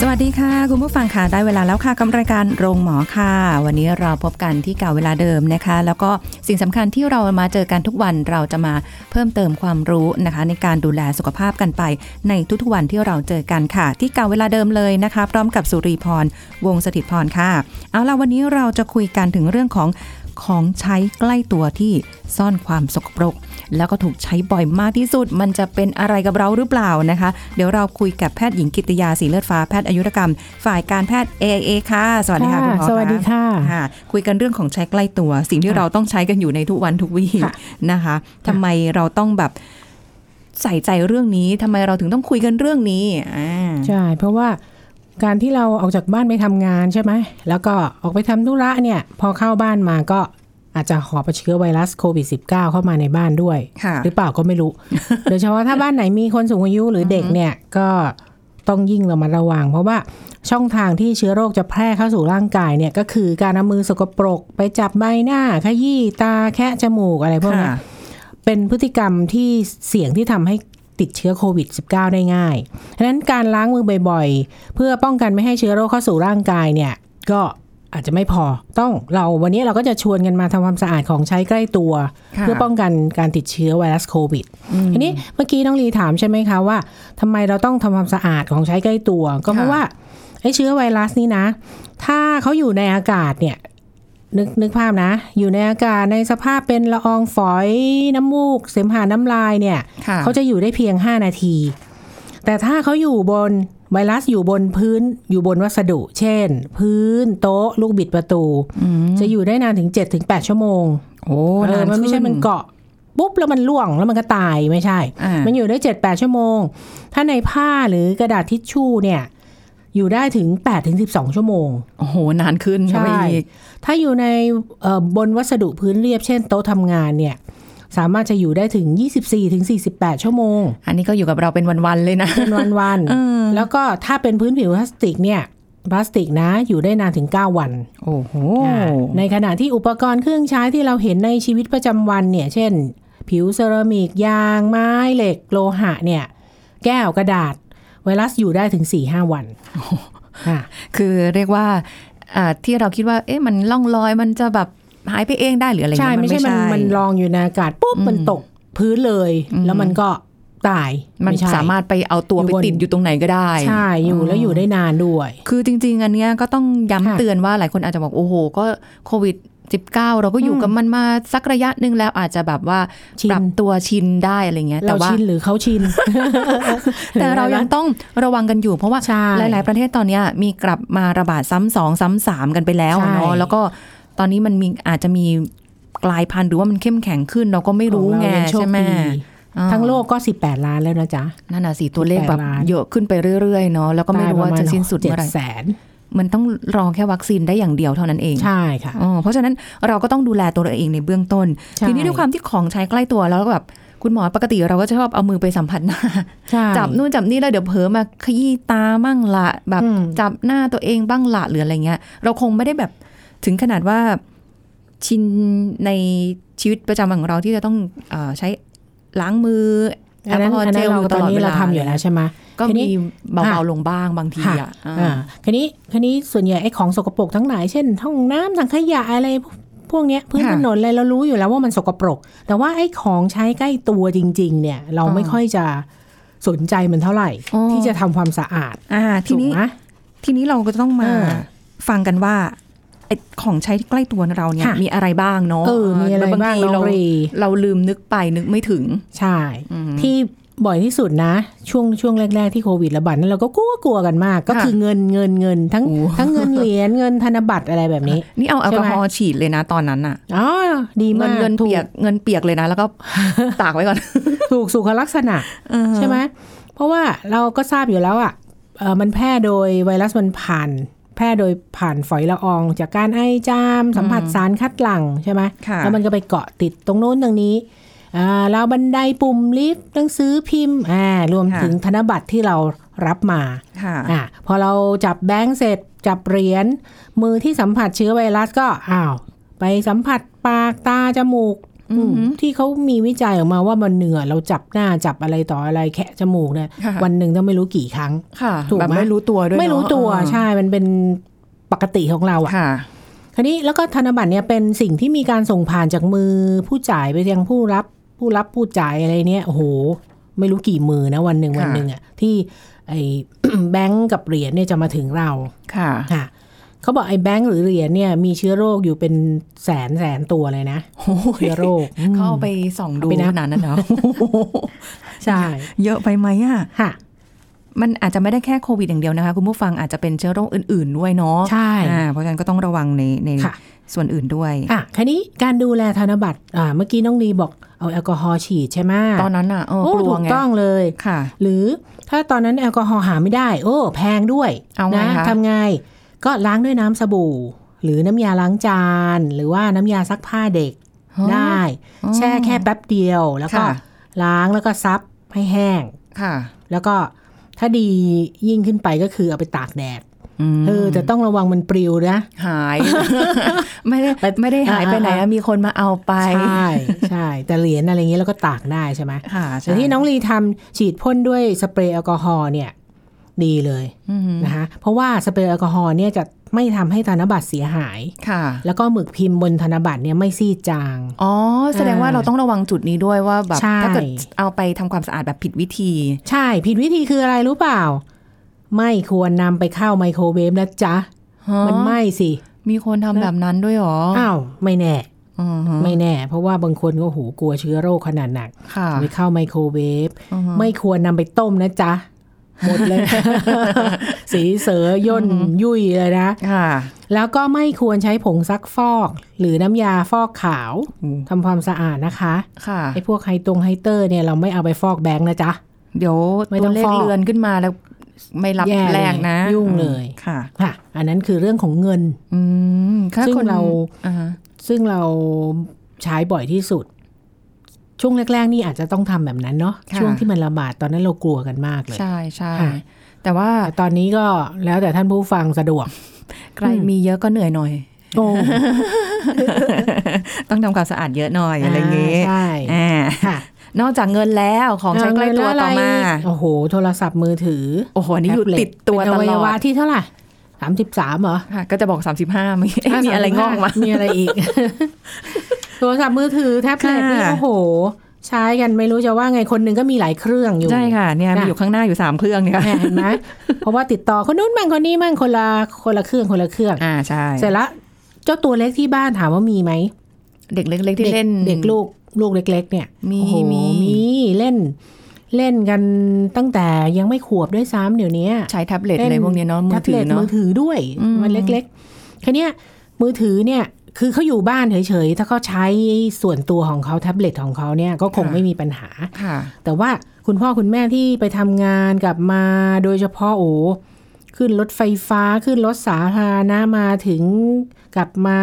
สวัสดีค่ะ คุณผู้ฟังค่ะ ได้เวลาแล้วค่ะกับรายการโรงหมอค่ะ วันนี้เราพบกันที่เก่าเวลาเดิมนะคะ แล้วก็สิ่งสำคัญที่เรามาเจอกันทุกวันเราจะมาเพิ่มเติมความรู้นะคะ ในการดูแลสุขภาพกันไป ในทุกๆวันที่เราเจอกันค่ะ ที่เก่าเวลาเดิมเลยนะคะ พร้อมกับสุรีพรวงศ์สถิตพรค่ะ เอาล่ะวันนี้เราจะคุยกันถึงเรื่องของ ของใช้ใกล้ตัวที่ซ่อนความสกปรก แล้วก็ถูกใช้บ่อยมากที่สุด มันจะเป็นอะไรกับเราหรือเปล่านะคะ เดี๋ยวเราคุยกับแพทย์หญิงกิตยาสีเลือดฟ้าแพทย์อายุรกรรม ฝ่ายการแพทย์ AIA ค่ะ สวัสดีค่ะคุณหมอสวัสดีค่ะค่ะคุยกันเรื่องของใช้ใกล้ตัว สิ่งที่ค่ะเราต้องใช้กันอยู่ในทุกวันทุกวี่ค่ะนะคะทำไมเราต้องแบบใส่ใจเรื่องนี้ทำไมเราถึงต้องคุยกันเรื่องนี้อ่าใช่เพราะว่า การที่เราออกจากบ้านไปทำงานใช่ไหม แล้วก็ออกไปทำธุระเนี่ย พอเข้าบ้านมาก็อาจจะหอบเชื้อไวรัสโควิด -19 เข้ามาในบ้านด้วยค่ะหรือเปล่าก็ไม่รู้ โดยเฉพาะถ้าบ้านไหนมีคนสูงอายุหรือเด็กเนี่ย ก็ต้องยิ่งระมัดระวัง เพราะว่าช่องทางที่เชื้อโรคจะแพร่เข้าสู่ร่างกายเนี่ย ก็คือการเอามือสกปรก ไปจับใบหน้า ขยี้ตาแคะจมูกอะไรพวกนี้ค่ะเป็นพฤติกรรมที่เสี่ยงที่ทำให้ ติดเชื้อโควิด -19 ได้ง่ายฉะนั้นการล้างมือบ่อยๆ เพื่อป้องกันไม่ให้เชื้อโรคเข้าสู่ร่างกายเนี่ยก็อาจจะไม่พอต้องเราวันนี้เราก็จะชวนกันมาทำความสะอาดของใช้ใกล้ตัวค่ะเพื่อป้องกันการติดเชื้อไวรัสโควิดทีนี้เมื่อกี้น้องลีถามใช่ไหมคะว่าทำไมเราต้องทำความสะอาดของใช้ใกล้ตัว ก็เพราะค่ะว่าไอ้เชื้อไวรัสนี่นะ ถ้าเขาอยู่ในอากาศเนี่ย นึกนึกภาพนะ อยู่ในอากาศในสภาพเป็นละอองฝอยน้ำมูก เสมหะน้ำลายเนี่ยค่ะเขาจะอยู่ได้เพียง 5 นาที แต่ถ้าเขาอยู่บนไวรัสอยู่บนพื้นอยู่บนวัสดุ เช่น พื้นโต๊ะ ลูกบิดประตูอืมจะอยู่ได้นานถึง7-8ชั่วโมง โอ้เออนานมันไม่ใช่ขึ้มันเกาะปุ๊บแล้วมันล่วงแล้วมันก็ตายไม่ใช่อ่ามันอยู่ได้เจ็ดแปดชั่วโมง ถ้าในผ้าหรือกระดาษทิชชู่เนี่ย อยู่ได้ถึง8ปดถึงสิชั่วโมง โอ้โห นานขึ้นเข้าไปอีกถ้าอยู่ในเอ่อบนวัสดุพื้นเรียบเช่นโต๊ะทำงานเนี่ยสามารถจะอยู่ได้ถึง 24ถึง48 ชั่วโมง อันนี้ก็อยู่กับเราเป็นวันๆเลยนะ เป็นวันเออๆแล้วก็ถ้าเป็นพื้นผิวพลาสติกเนี่ยพลาสติกนะอยู่ได้นานถึง 9 วัน โอ้โหอ่าในขณะที่อุปกรณ์เครื่องใช้ที่เราเห็นในชีวิตประจำวันเนี่ย เช่น ผิวเซรามิก ยาง ไม้เหล็ก โลหะเนี่ย แก้วกระดาษ ไวรัสอยู่ได้ถึง4-5วันอะคือเรียกว่าอ่าที่เราคิดว่าเอ๊ะมันล่องลอยมันจะแบบหายไปเองได้หรืออะไรใช่เงี้ยไม่ใช่มันมันลองอยู่ในอากาศปุ๊บอืมมันตกพื้นเลยอืมแล้วมันก็ตายมันไใช่สามารถไปเอาตัวอยู่ไปบนติดอยู่ตรงไหนก็ได้ ใช่อยู่แล้วอยู่ได้นานด้วย คือจริง ๆ อันเนี้ยก็ต้องย้ำค่ะเตือนว่าหลายคนอาจจะบอกโอ้โห ก็โควิด 19 เราก็อยู่อืมกับมันมาสักระยะหนึ่งแล้วอาจจะแบบว่าชินปรับตัวชินได้อะไรเงี้ยแต่เราว่าชินหรือเขาชิน แต่เรายังต้องระวังกันอยู่ เพราะว่าใช่หลาย ๆ ประเทศตอนเนี้ยมีกลับมาระบาดซ้ำสองซ้ำสามกันไปแล้วใช่เนาะแล้วก็ตอนนี้มันมีอาจจะมีกลายพันธุ์หรือว่ามันเข้มแข็งขึ้น เราก็ไม่รู้ของไงเรายังโชคใช่ไหมดีอ่าทั้งโลกก็ 18 ล้านแล้วนะจ๊ะ นั่นน่ะสิตัวเลขแบบ18ล้านเยอะขึ้นไปเรื่อย ๆ เนาะแล้วก็ไม่รู้ว่าจะสิ้นสุดเจ็เมื่อไหร่แสน มันต้องรอแค่วัคซีนได้อย่างเดียวเท่านั้นเอง ใช่ค่ะอ๋อเพราะฉะนั้นเราก็ต้องดูแลตัวเราเองในเบื้องต้นใช่ทีนี้ด้วยความที่ของใช้ใกล้ตัวแล้วก็แบบคุณหมอปกติเราก็จะชอบเอามือไปสัมผัสหน้าใช่จับนู่นจับนี่แล้วเดี๋ยวเผลอมาขยี้ตาบ้างละแบบอืมจับหน้าตัวเองบ้างละหรืออะไรเงี้ย เราคงไม่ได้แบบถึงขนาดว่าชินในชีวิตประจำวันของเราที่จะต้องเออใช้ล้างมือแออัลนกนั้อนฮอล์อันเจนั้นลเราอยู่ตตอนลอดนี้เวเราลาทำอยู่แล้วใช่ไหม ก็ทีนี้มีเบาค่ะๆลงบ้างบางทีอะอ่าอ่าคันนี้คันนี้ส่วนใหญ่ไอ้ของสกปรกทั้งหลายเช่นห้องน้ำถังขยะอะไรพวกเนี้ยพื้นค่ะถนนอะไรเรารู้อยู่แล้วว่ามันสกปรก แต่ว่าไอ้ของใช้ใกล้ตัวจริง ๆ เนี่ย เราอ๋อไม่ค่อยจะสนใจมันเท่าไหร่อ๋อที่จะทำความสะอาดอ่าทีนี้ถูกไหมทีนี้เราก็จะต้องมาเออฟังกันว่าไอ้ของใช้ที่ใกล้ตัวเราเนี่ยค่ะมีอะไรบ้างเนาะเออมีอะไรแล้วบ้างทีน้องเรารีเราลืมนึกไปนึกไม่ถึง ใช่อืมที่ บ่อยที่สุดนะ ช่วงช่วงแรก ๆ ที่โควิดระบาดนั้นเราก็กลัวกลัวกันมาก ก็ค่ะคือเงินเงินเงินทั้งโอ้ทั้งเงินเหรียญเงินธนบัตรอะไรแบบนี้ นี่เอาแอลกอฮอล์ใช่ไหมฉีดเลยนะตอนนั้นอะอ๋อดีเงิมานกเงินถูเปียกเงินเปียกเลยนะ แล้วก็ตากไว้ก่อน ถูกสุขลักษณะใช่ไหมเพราะว่าเราก็ทราบอยู่แล้วอะเอ่อมันแพร่โดยไวรัสมันผ่านแพร่โดยผ่านฝอยละออง จากการไอจามสัมผัสสารคัดหลั่งใช่ไหมค่ะแล้วมันก็ไปเกาะติดตรงโน้นตรงนี้ อ่าราวบันไดปุ่มลิฟต์หนังสือพิมพ์อ่ารวมค่ะถึงธนบัตรที่เรารับมาค่ะอะพอเราจับแบงค์เสร็จจับเหรียญมือที่สัมผัสเชื้อไวรัสก็อ้าวไปสัมผัสปากตาจมูกอือหือที่เขามีวิจัยออกมาว่ามันเหนื่อยเราจับหน้าจับอะไรต่ออะไรแคะจมูกเนี่ยค่ะวันหนึ่งต้องไม่รู้กี่ครั้งค่ะถูกไหมแบบไม่รู้ตัวด้วยไม่รู้เนอะตัวเออใช่มันเป็นปกติของเราอะค่ะคราวนี้แล้วก็ธนบัตรเนี่ยเป็นสิ่งที่มีการส่งผ่านจากมือผู้จ่ายไปยังผู้รับ ผู้รับผู้จ่ายอะไรเนี่ยโอ้โห ไม่รู้กี่มือนะวันหนึ่งค่ะวันหนึ่งอะที่ไอ้แบงก์กับเหรียญเนี่ยจะมาถึงเราค่ะค่ะเขาบอกไอ้แบงก์หรือเหรียญเนี่ยมีเชื้อโรคอยู่เป็นแสนแสนตัวเลยนะโอ้ยเชื้อโรคอืมเข้าไปส่องดูเอาไปนับขนาดนั้นเหรอใช่เยอะไปไหมอะค่ะมันอาจจะไม่ได้แค่โควิดอย่างเดียวนะคะ คุณผู้ฟังอาจจะเป็นเชื้อโรคอื่น ๆ ด้วยเนาะใช่อ่าเพราะฉะนั้นก็ต้องระวังในในค่ะ ส่วนอื่นด้วย อะคราวนี้การดูแลธนบัตรอ่าเมื่อกี้น้องนีบอกเอาแอลกอฮอล์ฉีดใช่ไหมตอนนั้นอะเออโอ้กลัวถูกไงต้องเลยค่ะ หรือถ้าตอนนั้นแอลกอฮอล์หาไม่ได้ โอ้ แพงด้วยเอาไงนะคะทำไงก็ล้างด้วยน้ำสบู่ หรือน้ำยาล้างจาน หรือว่าน้ำยาซักผ้าเด็กฮะได้อ๋อแช่แค่แป๊บเดียว แล้วก็ค่ะล้างแล้วก็ซับให้แห้งค่ะ แล้วก็ถ้าดียิ่งขึ้นไปก็คือเอาไปตากแดดม เออแต่ต้องระวังมันปลิวนะ หาย ไม่ได้ไม่ได้หายไปไหนอ่าอะมีคนมาเอาไป ใช่ใช่แต่เหรียญอะไรเงี้ยเราก็ตากได้ใช่ไหมค่ะใช่แต่ที่น้องลีทำฉีดพ่นด้วยสเปรย์แอลกอฮอล์เนี่ย ดีเลยอืมนะคะเพราะว่าสเปรย์แอลกอฮอล์เนี่ยจะไม่ทำให้ธนบัตรเสียหายค่ะ แล้วก็หมึกพิมพ์บนธนบัตรเนี่ยไม่ซีดจาง อ๋อ แสดงว่าอ่าเราต้องระวังจุดนี้ด้วยว่าแบบใช่ถ้าเกิดเอาไปทำความสะอาดแบบผิดวิธี ใช่ ผิดวิธีคืออะไรรู้เปล่า ไม่ควรนำไปเข้าไมโครเวฟนะจ๊ะ มันไหม้สิ มีคนทำแบบนั้นด้วยเหรอ อ้าว ไม่แน่อือฮึไม่แน่ เพราะว่าบางคนก็หูกลัวเชื้อโรคขนาดหนักค่ะไปเข้าไมโครเวฟอือฮึไม่ควรนำไปต้มนะจ๊ะ หมดเลย สีเสือย่นยุ่ยเลยนะค่ะแล้วก็ไม่ควรใช้ผงซักฟอก หรือน้ำยาฟอกขาวอืมทำความสะอาดนะคะค่ะไอ้พวกไฮตรงไฮเตอร์เนี่ยเราไม่เอาไปฟอกแบงค์นะจ๊ะเดี๋ยวไม่ต้ตัอวงเลขฟอกเลือนขึ้นมาแล้ว ไม่รับแย่เลยแรกนะ ยุ่งเลยค่ะ ค่ะ อันนั้นคือเรื่องของเงินอืมถ้าซึ่งคนเราอ่าฮะซึ่งเราใช้บ่อยที่สุด ช่วงแรก ๆ นี่อาจจะต้องทำแบบนั้นเนาะช่วงที่มันระบาดตอนนั้นเรากลัวกันมากเลย ใช่ใช่ค่ะแต่ว่าแต่ตอนนี้ก็แล้วแต่ท่านผู้ฟังสะดวก ใครมีเยอะก็เหนื่อยหน่อยโอ้ต้องทำความสะอาดเยอะหน่อยอะไรเงี้ยใช่อ่าค่ะ นอกจากเงินแล้วของใช้ใกล้ตัวต่อมา โอ้โห โทรศัพท์มือถือ โอ้โหอันนี่อยู่แท็บเล็ติดตัวเป็นตอวัลยอวะดที่เท่าไหร่สามสิบสามเหรอค่ะก็จะบอก35มีเอ๊ะมีอะไรงอกมา มีอะไรอีก โทรศัพท์มือถือแท็บเล็ตนี่ค่ะโอ้โห ใช้กันไม่รู้จะว่าไงคนหนึ่งก็มีหลายเครื่องอยู่ ใช่ค่ะเนี่ยมีอยู่ข้างหน้าอยู่สามเครื่องเนี่ยแหม่เห็นไหมเพราะว่าติดต่อคนนู้นมั่งคนนี้มั่งคนละคนละเครื่องคนละเครื่อง อ่าใช่ เสร็จละเจ้าตัวเล็กที่บ้านถามว่ามีไหมเด็กเล็กๆที่ด็กเล่นเด็กลูก ลูกเล็ก ๆ เนี่ยมีโอ้โหมีมีเล่นเล่นกันตั้งแต่ยังไม่ขวบด้วยซ้ำเดี๋ยวนี้ใช้แท็บเล็ตอะไรพวกเนี้ยเนาะมือแท็บถืเล็อตเนาะมือถือด้วยอืมมันเล็กๆคันนี้ยมือถือเนี่ยคือเขาอยู่บ้านเฉยๆ ถ้าเขาใช้ส่วนตัวของเขาแท็บเล็ตของเขาเนี่ยก็คงไม่มีปัญหาค่ะแต่ว่าคุณพ่อคุณแม่ที่ไปทำงานกลับมาโดยเฉพาะโอ้ขึ้นรถไฟฟ้าขึ้นรถสาธารณะมาถึงกลับมา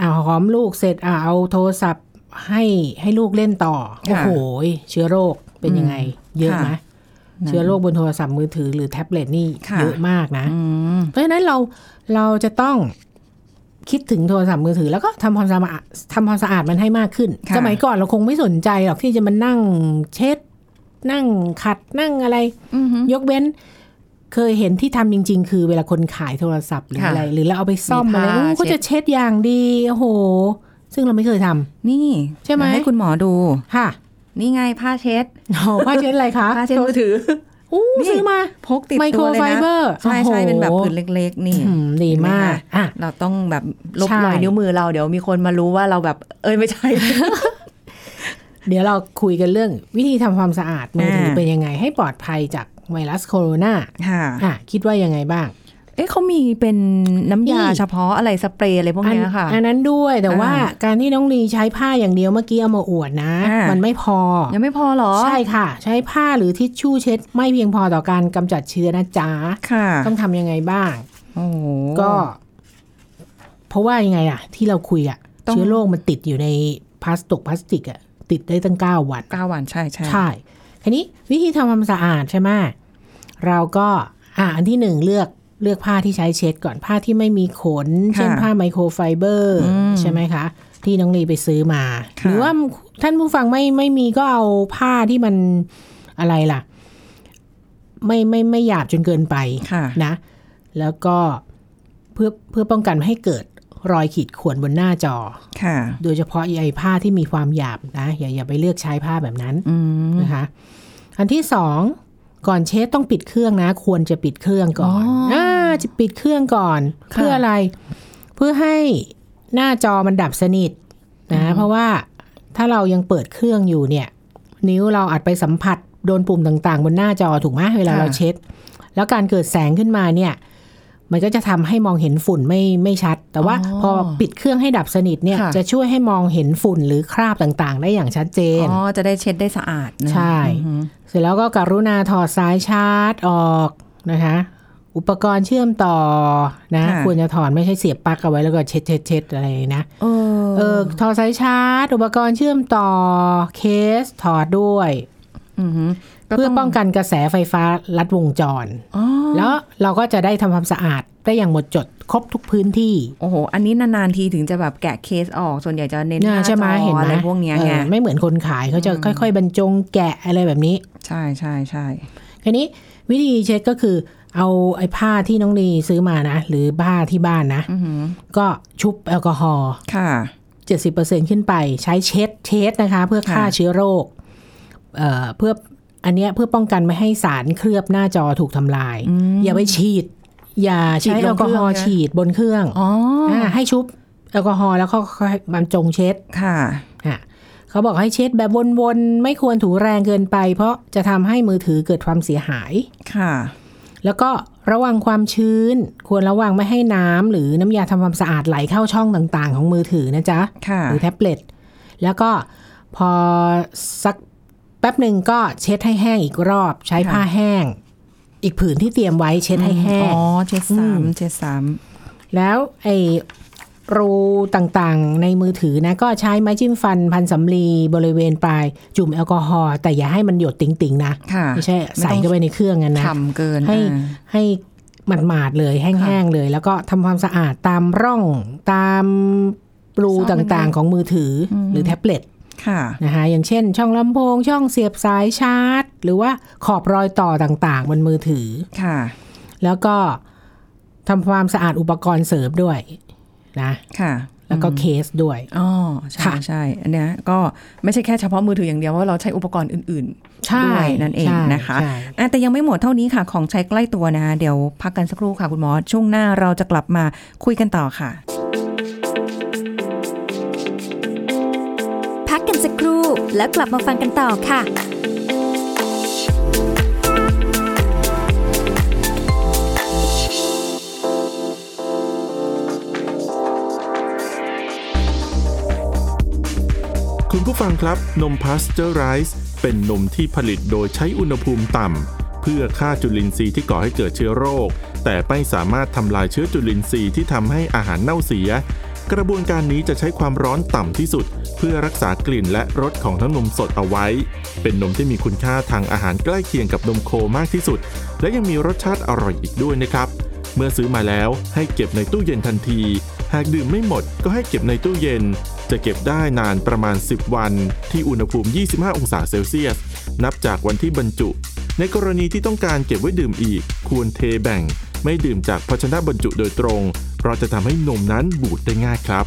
อ่าหอมลูกเสร็จอ่าเอาโทรศัพท์ ให้ให้ลูกเล่นต่อ โอ้โห เชื้อโรคเป็นยังไง เยอะไหมเชื้อโรคบนโทรศัพท์มือถือหรือแท็บเล็ตนี่ค่ะเยอะมากนะอืมเพราะฉะนั้นเราเราจะต้องคิดถึงโทรศัพท์มือถือแล้วก็ทำความสะอาดทำความสะอาดมันให้มากขึ้นค่ะสมัยก่อนเราคงไม่สนใจหรอกที่จะมานั่งเช็ด นั่งขัดนั่งอะไรอือฮึยกเว้น เคยเห็นที่ทำจริง ๆ คือเวลาคนขายโทรศัพท์หรือค่ะอะไร หรือเราเอาไปซ่อมมีอะไรผ้าโอ้ก็เช็จะดเช็ดอย่างดีโอ้โห ซึ่งเราไม่เคยทำนี่ใช่ไหมเดี๋ยวให้คุณหมอดูค่ะ นี่ไงผ้าเช็ดโอ้ผ้าเช็ดอะไรคะผ้าเช็ดมือถืออู้นี่ซื้อมาพกติดไมโครตัวเลยไฟนะเบอร์ใช่ใช่โอ้โหเป็นแบบผืนเล็ก ๆ นี่อืมดีมากเห็นไหมคะอะเราต้องแบบลบใช่รอยนิ้วมือเราเดี๋ยวมีคนมารู้ว่าเราแบบ เอ้ยไม่ใช่ เดี๋ยวเราคุยกันเรื่องวิธีทำความสะอาดมือถืออ่าเป็นยังไงให้ปลอดภัยจากไวรัสโคโรนาค่ะอะคิดว่ายังไงบ้าง เอ๊ะเขามีเป็นน้ำยานี่เฉพาะอะไรสเปรย์อะไรพวกอันเนี้ยค่ะ อันนั้นด้วยแต่อ่าว่าการที่น้องลีใช้ผ้าอย่างเดียวเมื่อกี้เอามาอวดนะอ่ามัมันไม่พอ ยังไม่พอเหรอ ใช่ค่ะ ใช้ผ้าหรือทิชชู่เช็ด ไม่เพียงพอต่อการกำจัดเชื้อนะจ๊ะค่ะต้องทำยังไงบ้างโอ้โหก็ เพราะว่ายังไงอะที่เราคุยอะต้องเชื้อโรคมันติดอยู่ในพลาสติกพลาสติกอะติดได้ตั้งเก้าวันเก้าวันใช่ใช่ใช่ทีนี้วิธีทำความสะอาดใช่ไหมเราก็อ่าอันที่หนึ่งเลือก เลือกผ้าที่ใช้เช็ดก่อนผ้าที่ไม่มีขน เช่นผ้าไมโครไฟเบอร์ใช่ไหมคะ ที่น้องลีไปซื้อมา หรือว่าท่านผู้ฟังไม่ไม่มีก็เอาผ้าที่มันอะไรล่ะ ไม่ไม่ไม่หยาบจนเกินไปค่ะนะ แล้วก็เพื่อเพื่อป้องกันไม่ให้เกิดรอยขีดข่วนบนหน้าจอ ค่ะ โดยเฉพาะใยผ้าที่มีความหยาบนะ อย่าอย่าไปเลือกใช้ผ้าแบบนั้นอืมนะคะ อันที่สอง ก่อนเช็ดต้องปิดเครื่องนะ ควรจะปิดเครื่องก่อนอ๋ออ่่าจะปิดเครื่องก่อนค่ะเพื่ออะไร เพื่อให้หน้าจอมันดับสนิทนะ เพราะว่าถ้าเรายังเปิดเครื่องอยู่เนี่ย นิ้วเราอาจไปสัมผัสโดนปุ่มต่างๆ บนหน้าจอถูกไหมเวลาเราเช็ด แล้วการเกิดแสงขึ้นมาเนี่ย มันก็จะทำให้มองเห็นฝุ่นไม่ไม่ชัด แต่ว่าพอปิดเครื่องให้ดับสนิทเนี่ยจะช่วยให้มองเห็นฝุ่นหรือคราบต่างๆ ได้อย่างชัดเจนอ๋อจะได้เช็ดได้สะอาดนะใช่อือหือเสร็จแล้วก็กรุณาถอดสายชาร์จออกนะคะอุปกรณ์เชื่อมต่อนะควรจะถอดไม่ใช่เสียบปลั๊กเอาไว้แล้วก็เช็ดเช็ดเช็ดอะไรนะเออเออถอดสายชาร์จ อุปกรณ์เชื่อมต่อเคสถอดด้วยอือหือก็ เพื่อต้ป้องกันกระแสไฟฟ้าลัดวงจรอ๋อแล้วเราก็จะได้ทำความสะอาดได้อย่างหมดจดครบทุกพื้นที่ โอ้โห อันนี้นานๆทีถึงจะแบบแกะเคสออก ส่วนใหญ่จะเน้นหน่าน้าใช่ไหมจอเห็นไหมอะไรพวกเนี้ยเอไงอไม่เหมือนคนขายเขาจะค่อย ๆ บรรจงแกะอะไรแบบนี้ ใช่ใช่ใช่ทีนี้วิธีเช็ดก็คือเอาไอ้ผ้าที่น้องลีซื้อมานะ หรือผ้าที่บ้านนะอือหือก็ชุบแอลกอฮอล์ค่ะ70%ขึ้นไปใช้เช็ดเช็ดนะคะ เพื่อฆ่าค่ะเชื้อโรคเอ่อเพื่อ อันเนี้ยเพื่อป้องกันไม่ให้สารเคลือบหน้าจอถูกทำลาย อย่าไปฉีด อย่าฉีใช้ดลแองลกอฮอล์เครื่องนะฉีดบนเครื่องอ๋ออาให้ชุบแอลกอฮอล์แล้วก็ค่อยบรรจงเช็ดค่ะอะเขาบอกให้เช็ดแบบวนๆ ไม่ควรถูแรงเกินไป เพราะจะทำให้มือถือเกิดความเสียหายค่ะ แล้วก็ระวังความชื้น ควรระวังไม่ให้น้ำหรือน้ำยาทำความสะอาดไหลเข้าช่องต่างๆ ของมือถือนะจ๊ะค่ะหรือแท็บเล็ต แล้วก็พอสักแป๊บหนึ่งก็เช็ดให้แห้งอีกรอบ ใช้ผ้าแห้ง อีกผืนที่เตรียมไว้เช็ดให้แห้งอ๋อเช็ดซ้ำเช็ดซ้แล้วไอ้รูต่างๆในมือถือนะก็ใช้ไม้จิ้มฟันพันสำลีบริเวณปลายจุ่มแอลกอฮอล์แต่อย่าให้มันหยดติ๋งๆนะำค่ะไม่ใช่ใส่เข้าไปในเครื่องกันนะฉ่ำเกินให้อ่าให้หมาดๆเลยแห้งๆเลย แล้วก็ทำความสะอาดตามร่องตามรูต่างๆของมือถืออหรือแท็บเล็ตค่ะ นะคะอย่างเช่น ช่องลำโพง ช่องเสียบสายชาร์จ หรือว่าขอบรอยต่อต่างๆ บนมือถือค่ะ แล้วก็ทำความสะอาดอุปกรณ์เสริมด้วยนะค่ะแล้วก็เคสด้วย อ๋อ ใช่ค่ะใช่ อันเนี้ยก็ไม่ใช่แค่เฉพาะมือถืออย่างเดียวว่าเราใช้อุปกรณ์อื่นใช่ด้วยนั่นเองใช่นะคะใช่ๆอะแต่ยังไม่หมดเท่านี้ค่ะ ของใช้ใกล้ตัวนะคะเดี๋ยวพักกันสักครู่ค่ะคุณหมอ ช่วงหน้าเราจะกลับมาคุยกันต่อค่ะ พักกันสักครู่ แล้วกลับมาฟังกันต่อค่ะคุณผู้ฟังครับ นมพาสเจอร์ไรส์เป็นนมที่ผลิตโดยใช้อุณหภูมิต่ำ เพื่อฆ่าจุลินทรีย์ที่ก่อให้เกิดเชื้อโรค แต่ไม่สามารถทำลายเชื้อจุลินทรีย์ที่ทำให้อาหารเน่าเสีย กระบวนการนี้จะใช้ความร้อนต่ำที่สุด เพื่อรักษากลิ่นและรสของทั้งนมสดเอาไว้ เป็นนมที่มีคุณค่าทางอาหารใกล้เคียงกับนมโคมากที่สุด และยังมีรสชาติอร่อยอีกด้วยนะครับ เมื่อซื้อมาแล้วให้เก็บในตู้เย็นทันที หากดื่มไม่หมดก็ให้เก็บในตู้เย็น จะเก็บได้นานประมาณ 10 วัน ที่อุณหภูมิ 25 องศาเซลเซียส นับจากวันที่บรรจุ ในกรณีที่ต้องการเก็บไว้ดื่มอีก ควรเทแบ่ง ไม่ดื่มจากภาชนะบรรจุโดยตรง เพราะจะทำให้นมนั้นบูดได้ง่ายครับ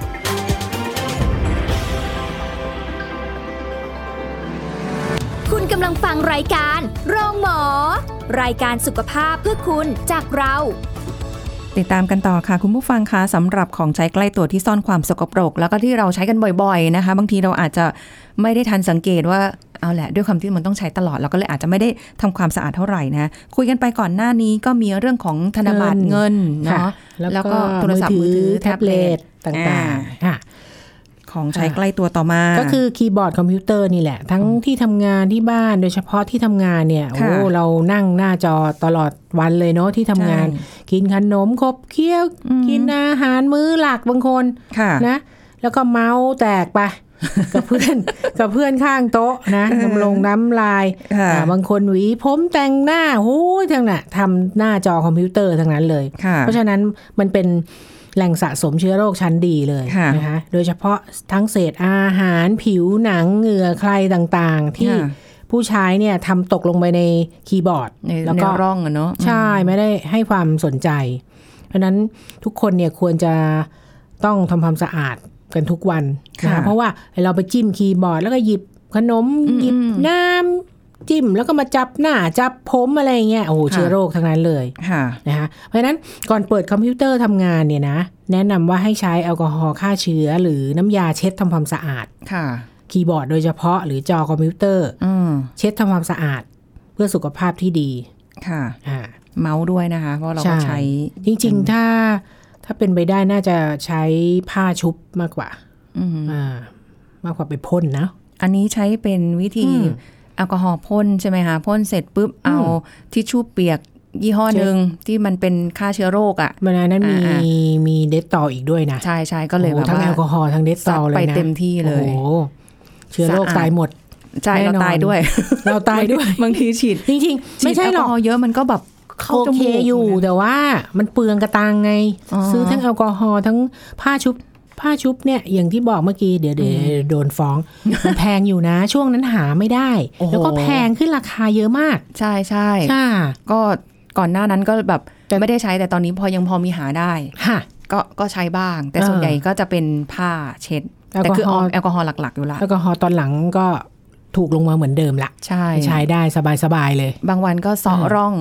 ำลังฟังรายการโรงหมอ รายการสุขภาพเพื่อคุณจากเรา ติดตามกันต่อค่ะ คุณผู้ฟังคะสำหรับของใช้ใกล้ตัวที่ซ่อนความสกปรก แล้วก็ที่เราใช้กันบ่อยๆนะคะ บางทีเราอาจจะไม่ได้ทันสังเกตว่าเอาแหละด้วยความที่มันต้องใช้ตลอดเราก็เลยอาจจะไม่ได้ทำความสะอาดเท่าไหร่นะ คุยกันไปก่อนหน้านี้ก็มีเรื่องของธนบัตรเงินค่ะเนาะแล้วแล้วก็ก็โทรศัพท์มือถือแท็บเล็ตแท็บเล็ตต่างๆค่ะ ของใช้ใกล้ตัวต่อมา ก็คือคีย์บอร์ดคอมพิวเตอร์นี่แหละ ทั้งที่ทำงานที่บ้านโดยเฉพาะที่ทำงานเนี่ยค่ะโอ้เรานั่งหน้าจอตลอดวันเลยเนาะที่ทำงานใช่กินขนมขบเคี้ยวอืมกินอาหารมื้อหลักบางคนค่ะนะ แล้วก็เมาส์แตกไปกับเพื่อนกับเพื่อนข้างโต๊ะนะน้ำลงน้ำลายค่ะอ่าบางคนหวีผมแต่งหน้าโอ้ยทั้งน่ะทำหน้าจอคอมพิวเตอร์ทั้งนั้นเลยค่ะเพราะฉะนั้นมันเป็น แหล่งสะสมเชื้อโรคชั้นดีเลยค่ะนะคะโดยเฉพาะทั้งเศษอาหารผิวหนังเหงื่อใครต่างๆ ที่ค่ะผู้ใช้เนี่ยทำตกลงไปในคีย์บอร์ดในแล้วในก็ร่องอะเนาะใช่ไม่ได้ให้ความสนใจ เพราะฉะนั้นทุกคนเนี่ยควรจะต้องทำความสะอาดกันทุกวันนะคะเพราะว่าเราไปจิ้มคีย์บอร์ด แล้วก็หยิบขนมหยิบน้ำ จิ้มแล้วก็มาจับหน้าจับผมอะไรอย่างเงี้ยโอ้โหเชื้อโรคทั้งนั้นเลยค่ะนะคะเพราะฉะนั้นก่อนเปิดคอมพิวเตอร์ทำงานเนี่ยนะ แนะนำว่าให้ใช้แอลกอฮอล์ฆ่าเชื้อ หรือน้ำยาเช็ดทำความสะอาดค่ะ คีย์บอร์ดโดยเฉพาะหรือจอคอมพิวเตอร์อืมเช็ดทำความสะอาด เพื่อสุขภาพที่ดีค่ะอ่าเมาส์ด้วยนะคะ เพราะเราก็ใช่ใช้ จริง ๆ ถ้าถ้าเป็นไปได้น่าจะใช้ผ้าชุบมากกว่าอืมอ่ามากกว่าไปพ่นนะ อันนี้ใช้เป็นวิธี อืมแอลกอฮอล์พ่นใช่ไหมคะพ่นเสร็จปุ๊บเอาทิชชู่เปียกยี่ห้อเช็ดหนึ่งที่มันเป็นฆ่าเชื้อโรคอะมันอันนั้นมีอ่ามีเดตตอลอีกด้วยนะ ใช่ใช่ก็เลยโอ้แบบทั้งว่าแอลกอฮอล์ทั้ง Dettol เลยนะไปเต็มที่เลยโอ้โหเชื้อโรคสะอาดตายหมดใช่แน่เรานอนตายด้วย เราตายด้วยบางทีฉีด จริงๆ ไม่ใช่ฉีดหรแอลอกกอฮอล์เยอะมันก็แบบเข้าโอจเคมูกอยู่นะแต่ว่ามันเปลืองกระตังไงอ๋อซื้อทั้งแอลกอฮอล์ทั้งผ้าชุบ ผ้าชุบเนี่ยอย่างที่บอกเมื่อกี้เดี๋ยวเดี๋ยวโดนฟ้องมันแพงอยู่นะ ช่วงนั้นหาไม่ได้โอ้โหแล้วก็แพงขึ้นราคาเยอะมาก ใช่ใช่ใช่ก็ก่อนหน้านั้นก็แบบแต่ไม่ได้ใช้แต่ตอนนี้พอยังพอมีหาได้ค่ะก็ก็ใช้บ้าง แต่เออส่วนใหญ่ก็จะเป็นผ้าเช็ดแต่คือแอลกอฮอล์แอลกอฮอล์หลัก ๆ อยู่ละแอลกอฮอล์ตอนหลังก็ถูกลงมาเหมือนเดิมละใช่ใช้ได้สบายๆเลย บางวันก็เซาะอ่าร่อง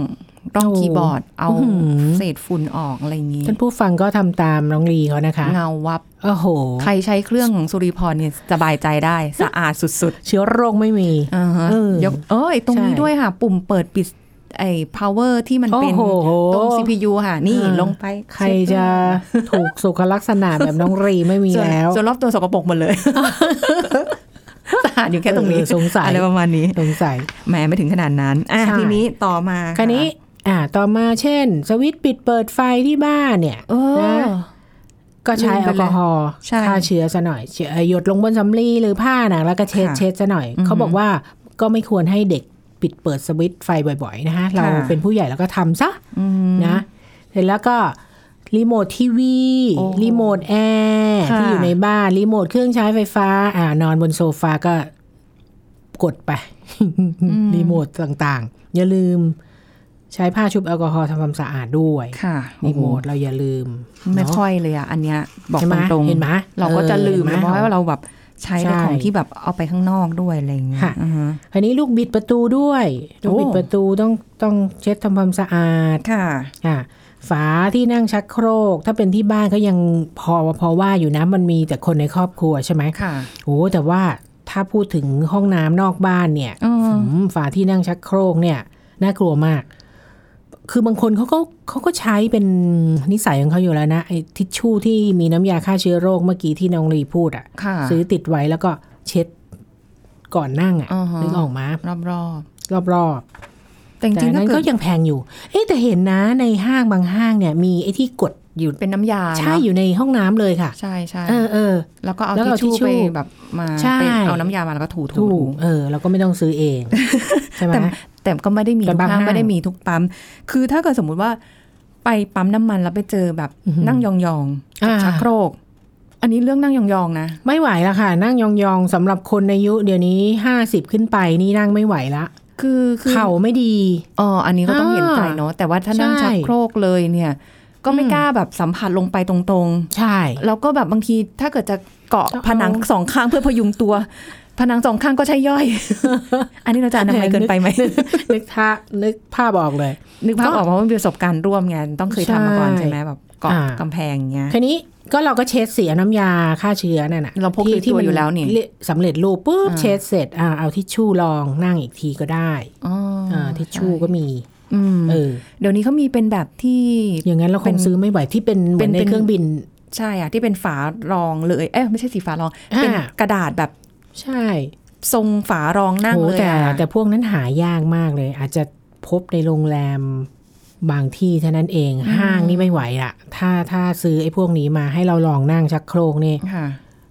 ร่องโอ้คีย์บอร์ด เอาอื้อหือเศษฝุ่นออกอะไรอย่างนี้ท่านผู้ฟังก็ทำตามน้องลีเขานะคะ เงาวับโอ้โห ใครใช้เครื่องของสุริพรเนี่ยสบายใจได้สะอาดสุดเชื้อโรคไม่มีๆอ่าฮะเออยกเอ้ยตรงนี้ใช่ด้วยค่ะ ปุ่มเปิดปิดไอ้ power ที่มันเป็นโอ้โหตรง CPU ค่ะ นี่อ่าลงไป ใครจะถูกสุขลักษณะแบบน้องรีไม่มีส่วนแล้วส่วนรอบตัวสกปรกหมดเลยสะอาดอยู่แค่ตรงนี้เออสงสัยอะไรประมาณนี้สงสัยแหมไม่ถึงขนาดนั้นอะใช่ทีนี้ต่อมาคราวนี้ อ่า ต่อมาเช่น สวิตช์ปิดเปิดไฟที่บ้านเนี่ยเออนะก็ใช้ลืมแอไปลเลยกอฮอล์ใช่ฆ่าเชื้อซะหน่อยเชื้อหยดลงบนสำลีหรือผ้าหนังแล้วก็เช็ดค่ะเช็ดซะหน่อยอือฮึเขาบอกว่าก็ไม่ควรให้เด็กปิดเปิดสวิตช์ไฟบ่อย ๆ นะคะเราค่ะเป็นผู้ใหญ่แล้วก็ทำซะอืมนะเสร็จแล้วก็รีโมททีวีโอ้โหรีโมทแอร์ค่ะที่อยู่ในบ้านรีโมทเครื่องใช้ไฟฟ้า อ่านอนบนโซฟาก็กดไปรีโมทต่างๆ อย่าลืม ใช้ผ้าชุบแอลกอฮอล์ทำความสะอาดด้วยค่ะรีโมทเราอย่าลืม ไม่เนาะค่อยเลยอะ อันเนี้ยบอกใช่ไหมตรงเห็นไหมเราก็จะลืมเออเห็นไหมเพราะว่าเราแบบใช้ในใช่ของที่แบบเอาไปข้างนอกด้วยอะไรอย่างเงี้ยค่ะอือฮะอันนี้ลูกบิดประตูด้วย ลูกโอ้บิดประตูต้องต้องเช็ดทำความสะอาดค่ะอะฝาที่นั่งชักโครก ถ้าเป็นที่บ้านก็ยังพอพอว่าอยู่นะมันมีแต่คนในครอบครัวใช่ไหมค่ะโอ้แต่ว่าถ้าพูดถึงห้องน้ำนอกบ้านเนี่ยอืมอืมฝาที่นั่งชักโครกเนี่ยน่ากลัวมาก คือบางคนเขาก็เขาก็ใช้เป็นนิสัยของเขาอยู่แล้วนะไอ้ทิชชู่ที่มีน้ำยาฆ่าเชื้อโรคเมื่อกี้ที่น้องลีพูดอะค่ะ ซื้อติดไว้แล้วก็เช็ดก่อนนั่งอะอ่าฮะนึกออกมารอบรอบรอบๆแต่จๆแต่ริงๆอันถ้านั้นเกิก็ดยังแพงอยู่ เอ๊ะแต่เห็นนะในห้างบางห้างเนี่ย มีไอ้ที่กดอยู่เป็นน้ำยาใช่เนาะอยู่ในห้องน้ำเลยค่ะ ใช่ใช่เออเออแล้วก็เอาแล้วทิชเอาชู่ทิชชู่ไปแบบมาใช่ไปเอาน้ำยามาแล้วก็ถูถูถูถูกเออเราก็ไม่ต้องซื้อเองใช่ไหมแต่ แต่ก็ไม่ได้มีแต่ทุกบางห้างห้างไม่ได้มีทุกปั๊ม คือถ้าเกิดสมมุติว่าไปปั๊มน้ำมันแล้วไปเจอแบบอือหือนั่งยองๆกับอ่าชักโครก อันนี้เรื่องนั่งยองๆนะ ไม่ไหวละค่ะ นั่งยองๆสำหรับคนอายุเดี๋ยวนี้ห้าสิบขึ้นไปนี่นั่งไม่ไหวละคือคือเข่าไม่ดีอ๋ออันนี้ก็ต้องอ่าเห็นใจเนาะแต่ว่าถ้านั่งใช่ชักโครกเลยเนี่ย ก็ไม่อืมกล้าแบบสัมผัสลงไปตรงใช่ๆแล้วก็แบบบางทีถ้าเกิดจะเกาะจะเอาผนังสองข้างเพื่อพยุงตัว ผนังสองข้างก็ใช่ย่อย อันนี้เราจะอนามัยเกินไปไหมนึกท่านึกภาพออกเลย นึกภาพออกเพราะว่ามันมีประสบการณ์ร่วมไงต้องเคยทำมาก่อนใช่ใช่ไหมแบบเกาะอ่ากำแพงอย่างเงี้ยคันนี้ก็เราก็เช็ดเสียน้ำยาฆ่าเชื้อนั่นน่ะเราพกติดตัวอยู่แล้วนี่เละสำเร็จรูปปุ๊บอ่าเช็ดเสร็จอ่าเอาทิชชู่รองนั่งอีกทีก็ได้อ๋ออ่าทิชชู่ก็มีอืมเออเดี๋ยวนี้เขามีเป็นแบบที่อย่างนั้นเราคเป็งนซื้อไม่ไหวที่เป็นเหมือนเป็นในเป็นเครื่องบินใช่อะที่เป็นฝารองเลยเอ๊ะไม่ใช่สีฝารองอ่าเป็นกระดาษแบบ ใช่ ทรงฝารองนั่งโหเลยแต่อะแต่พวกนั้นหายากมากเลย อาจจะพบในโรงแรมบางที่เท่านั้นเองห้างนี่ไม่ไหวอะถ้าถ้าซื้อไอ้พวกนี้มาให้เราลองนั่งชักโครกนี่ค่ะ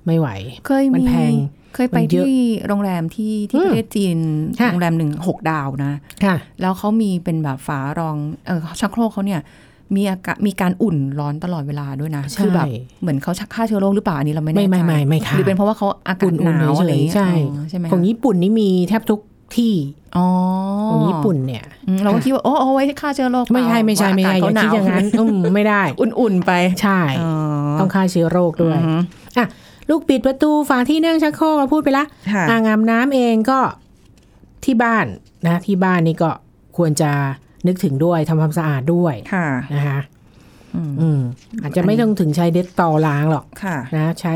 ไม่ไหวเคยมันมีแพงเคยไปมันเยอะที่โรงแรมที่ที่อืมประเทศจีนค่ะโรงแรมหนึ่งหกดาวนะค่ะแล้วเขามีเป็นแบบฝารองเออชักโครกเขาเนี่ย มีอากาศมีการอุ่นร้อนตลอดเวลาด้วยนะใช่คือแบบเหมือนเขาชักฆ่าเชื้อโรคหรือเปล่าอันนี้เราไม่แน่ไม่ใจไม่ไม่ไม่ค่ะหรือเป็นเพราะว่าเขาอากาศอุ่นหนาวๆอะไรอย่างเฉยๆเงี้ยใช่อ๋อใช่ไหมของคะญี่ปุ่นนี่มีแทบทุกที่อ๋อของญี่ปุ่นเนี่ยอืมเราก็คิดว่าโอ้เอาไว้ฆ่าเชื้อโรคไม่ใช่ไม่ใช่ไม่ใช่อย่าคิดอย่างนั้นอืมไม่ได้ อุ่นๆไปใช่อ๋อต้องฆ่าเชื้อโรคด้วยอืมอะลูกปิดประตูฝาที่นั่งชักโครกเราพูดไปละค่ะอ่างอาบน้ำเองก็ที่บ้านนะ ที่บ้านนี่ก็ควรจะ นึกถึงด้วยทำความสะอาดด้วยค่ะนะคะอืมอืมอาจจะไม่ต้องถึงใช้เด็ดตอล้างหรอกค่ะนะใช้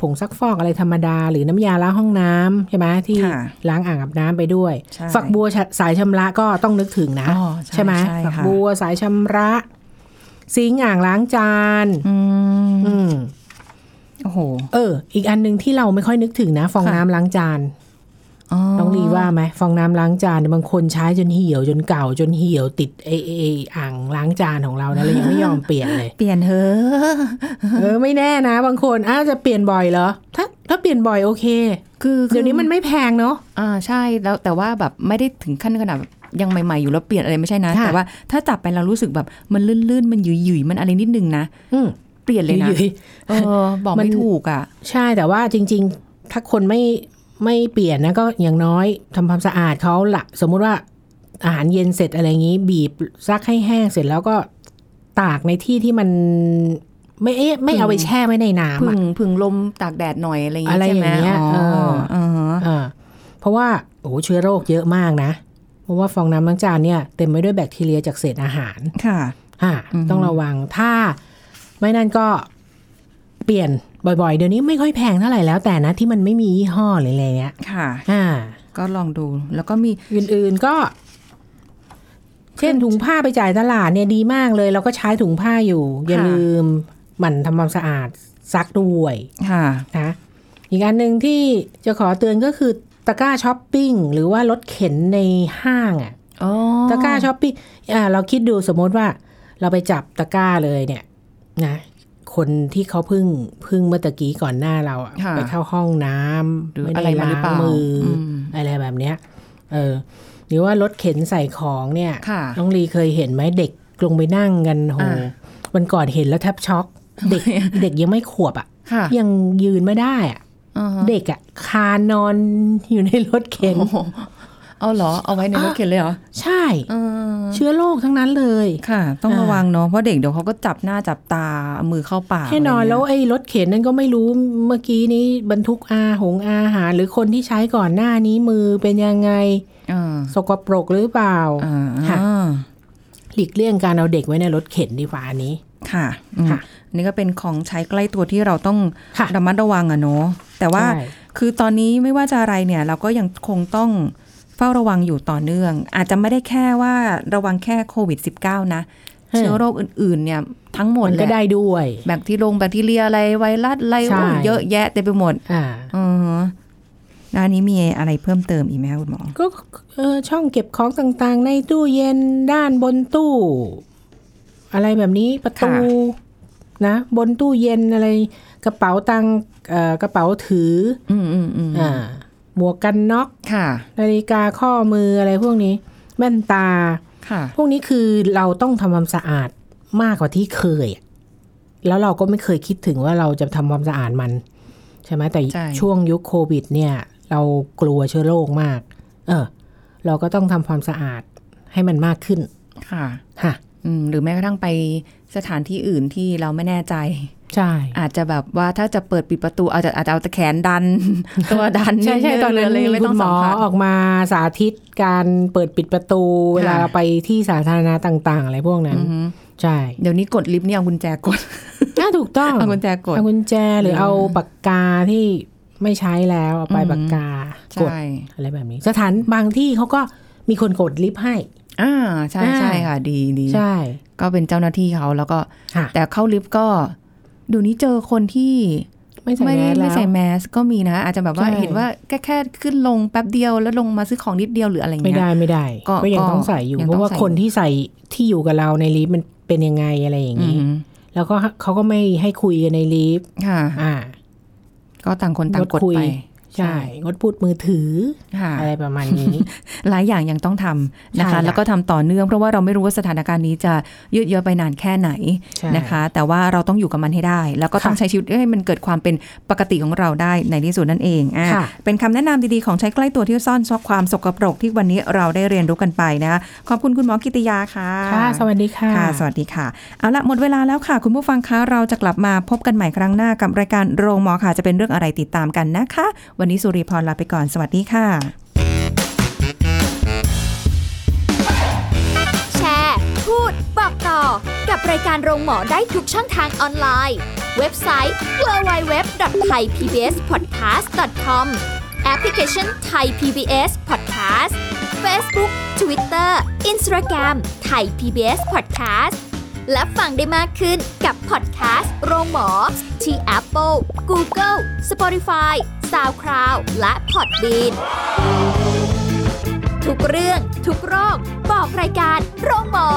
ผงซักฟอกอะไรธรรมดา หรือน้ำยาล้างห้องน้ำใช่ไหมที่ค่ะล้างอ่างอาบน้ำไปด้วยใช่ฝักบัวสายชำระก็ต้องนึกถึงนะอ๋อใช่ไหมใช่ฝักค่ะบัวสายชำระ ซิงค์อ่างล้างจานอืมอืมโอ้โห เออ อีกอันหนึ่งที่เราไม่ค่อยนึกถึงนะ ฟองค่ะน้ำล้างจาน น้องลีว่าไหมฟองน้ำล้างจานเนี่ยบางคนใช้จนเหี่ยวจนเก่าจนเหี่ยวติดไอไอ้ไอ้อ่างล้างจานของเรานะเรายังไม่ยอมเปลี่ยนเลย เปลี่ยนเถอะเออไม่แน่นะ บางคนอ้าวจะเปลี่ยนบ่อยเหรอถ้าถ้าเปลี่ยนบ่อยโอเค คือเดี๋ยวนี้มันไม่แพงเนาะอ่าใช่แล้วแต่ว่าแบบไม่ได้ถึงขั้นขนาดแบบยังใหม่ๆอยู่แล้วเปลี่ยนอะไรไม่ใช่นะค่ะแต่ว่าถ้าจับไปเรารู้สึกแบบมันลื่นๆมันหยุยๆมันอะไรนิดนึงนะอืมเปลี่ยนเลยนะอยู่เออบอกมันไม่ถูกอะ ใช่แต่ว่าจริง ๆ ถ้าคนไม่ ไม่เปลี่ยนนะก็อย่างน้อยทำความสะอาดเขาละสมมุติว่าอาหารเย็นเสร็จอะไรอย่างนี้ บีบซักให้แห้งเสร็จแล้วก็ตากในที่ที่มันไม่เอ๊ะไม่เอาไปแช่ไว้ในน้ำพึ่อะงพึ่งลมตากแดดหน่อยอะไรอย่างอะไรงี้ใช่ไหมอย่างเงี้ยอ๋อเอออ่าฮะอ่าเพราะว่าโอ้โหเชื้อโรคเยอะมากนะ เพราะว่าฟองน้ำล้างจานเนี่ยเต็มไปด้วยแบคทีเรียจากเศษอาหารค่ะอ่าอือฮึต้องระวังถ้าไม่นั่นก็เปลี่ยน บ่อยๆ เดี๋ยวนี้ไม่ค่อยแพงเท่าไหร่แล้วแต่นะที่มันไม่มียี่ห้อหรืออะไรเงี้ย ค่ะ อ่า ก็ลองดูแล้วก็มีอื่นๆก็ เช่นถุงผ้าไปจ่ายตลาดเนี่ยดีมากเลย เราก็ใช้ถุงผ้าอยู่ อย่าค่ะลืมหมั่นทำความสะอาดซักด้วยค่ะนะอีกอันหนึ่งที่จะขอเตือนก็คือตะกร้าช้อปปิ้งหรือว่ารถเข็นในห้างอะอ๋อตะกร้าช้อปปิ้งอ่าเราคิดดูสมมติว่า เราไปจับตะกร้าเลยเนี่ย นะ คนที่เขาเพึ่งเพึ่งเมื่อตะกี้ก่อนหน้าเราอะค่ะไปเข้าห้องน้ำหรือไม่อะไรได้มาหรือล้างเปล่ามืออมอะไรแบบเนี้ย เออ หรือว่ารถเข็นใส่ของเนี่ยค่ะน้องลีเคยเห็นไหมเด็กลงไปนั่งกันโหอ่าวันก่อนเห็นแล้วแทบช็อก เด็กเด็กยังไม่ขวบอะค่ะ ยังยืนไม่ได้อะอ่าฮะเด็กอะคานนอนอยู่ในรถเข็นโอ้โห เอาเหรอเอาไว้ในรถเข็นเลยเหรอ ใช่เออเชื้อโรคทั้งนั้นเลยค่ะ ต้องอ่าระวังเนาะเพราะเด็กเดี๋ยวเขาก็จับหน้าจับตาเอามือเข้าปากแน่นอนะไรแล้วเงี้ยไอ้รถเข็นนั่นก็ไม่รู้เมื่อกี้นี้บรรทุกอาหงอาหาร หรือคนที่ใช้ก่อนหน้านี้มือเป็นยังไงอ่าสกปรกหรือเปล่าอ่าค่ะอ่าหลีกเลี่ยงการเอาเด็กไว้ในรถเข็นดีกว่าอันนี้ค่ะอืมค่ะอันนี่ก็เป็นของใช้ใกล้ตัวที่เราต้องค่ะระมัดระวังอะเนาะแต่ว่าใช่คือตอนนี้ไม่ว่าจะอะไรเนี่ย เราก็ยังคงต้อง เฝ้าระวังอยู่ต่อเนื่อง อาจจะไม่ได้แค่ว่าระวังแค่โควิด -19 นะเออเชื้อโรคอื่น ๆ เนี่ย ทั้งหมดมันแหก็ละได้ด้วย แบคทีรงแบคทีเรียอะไรไวรัสอะไรใช่โอ้เยอะแยะเต็มไปหมดอ่าอือฮะแล้วอันนี้มีอะไรเพิ่มเติมอีกไหมคะคุณหมอ ก็เออช่องเก็บของต่างๆ ในตู้เย็นด้านบนตู้ อะไรแบบนี้ประตูค่ะนะ บนตู้เย็นอะไร กระเป๋าตังค์เอ่อกระเป๋าถือ อืมอืมอืมอ่า หมวกกันน็อกค่ะนาฬิกาข้อมืออะไรพวกนี้ แว่นตาค่ะ พวกนี้คือเราต้องทำความสะอาดมากกว่าที่เคยอะแล้วเราก็ไม่เคยคิดถึงว่าเราจะทำความสะอาดมัน ใช่ไหมแต่ใช่ช่วงยุคโควิด เนี่ย เรากลัวเชื้อโรคมาก เออ เราก็ต้องทำความสะอาดให้มันมากขึ้น ค่ะ ค่ะอืมหรือแม้กระทั่งไปสถานที่อื่นที่เราไม่แน่ใจ ใช่ อาจจะแบบว่าถ้าจะเปิดปิดประตูอาจจะอาจจะเอาตะแขนดัน ตัวดันใช่ใช่ดงตอนนั้นเลยมีไม่คุต้อณงหมสัอมผัสออกมาสาธิตการเปิดปิดประตู เวลาเราไปที่สาธารณะต่าง ๆ อะไรพวกนั้นอือฮึใช่ เดี๋ยวนี้กดลิฟต์นี่เอากุญแจกดน่าถูกต้องเอากุญแจกดเอากุญแจหรือเออเอาปากกาที่ไม่ใช้แล้วเอาไปอืมปากกากดใช่อะไรแบบนี้ สถานบางที่เขาก็มีคนกดลิฟต์ให้อ่าใช่อ่าใช่ค่ะ ดีดีใช่ ก็เป็นเจ้าหน้าที่เขาแล้วก็ค่ะแต่เข้าลิฟต์ก็ เดี๋ยวนี้เจอคนที่ไม่ใส่ไม่แมสไม่แล้วใส่แมสก็มีนะ อาจจะแบบว่าใช่เห็นว่าแค่แค่ขึ้นลงแป๊บเดียวแล้วลงมาซื้อของนิดเดียวหรืออะไรไม่เงี้ยได้ไม่ได้ ก็ก็ยังก็ต้องใส่อยู่ยังเพต้องราะว่าใส่คนที่ใส่ที่อยู่กับเราในลิฟต์มันเป็นยังไงอะไรอย่างอืนี้มแล้วก็เขาก็ไม่ให้คุยกันในลิฟต์ค่ะ อ่า ก็ต่างคนต่างกดคุยไป ใช่ งดพูดมือถือค่ะอะไรประมาณนี้ หลายอย่างยังต้องทำนะใช่คะค่ะแล้วก็ทำต่อเนื่องเพราะว่าเราไม่รู้ว่าสถานการณ์นี้จะยืดเยื้อไปนานแค่ไหนใช่นะคะ แต่ว่าเราต้องอยู่กับมันให้ได้ แล้วก็ต้องค่ะใช้ชีวิตให้มันเกิดความเป็นปกติของเราได้ในที่สุดนั่นเองอะค่ะเป็นคำแนะนำดีๆของใช้ใกล้ตัวที่ซ่อนซอกความสกปรกที่วันนี้เราได้เรียนรู้กันไปนะคะขอบคุณคุณหมอกิติยาค่ะค่ะ สวัสดีค่ะค่ะสวัสดีค่ะเอาละหมดเวลาแล้วค่ะ คุณผู้ฟังคะเราจะกลับมาพบกันใหม่ครั้งหน้ากับรายการโรงหมอค่ะจะเป็นเรื่องอะไรติดตามกันนะคะวันนี้สุริพรลาไปก่อน สวัสดีค่ะ แชร์ พูด บอกต่อ กับรายการโรงหมอได้ทุกช่องทางออนไลน์ เว็บไซต์ www.thaipbspodcast.com แอปพลิเคชัน Thai PBS Podcast Facebook Twitter Instagram Thai PBS Podcast และฟังได้มากขึ้นกับพอดแคสต์โรงหมอ ที่ Apple, Google, Spotify, SoundCloud และ Podbean ทุกเรื่องทุกโรคบอกรายการโรงหมอ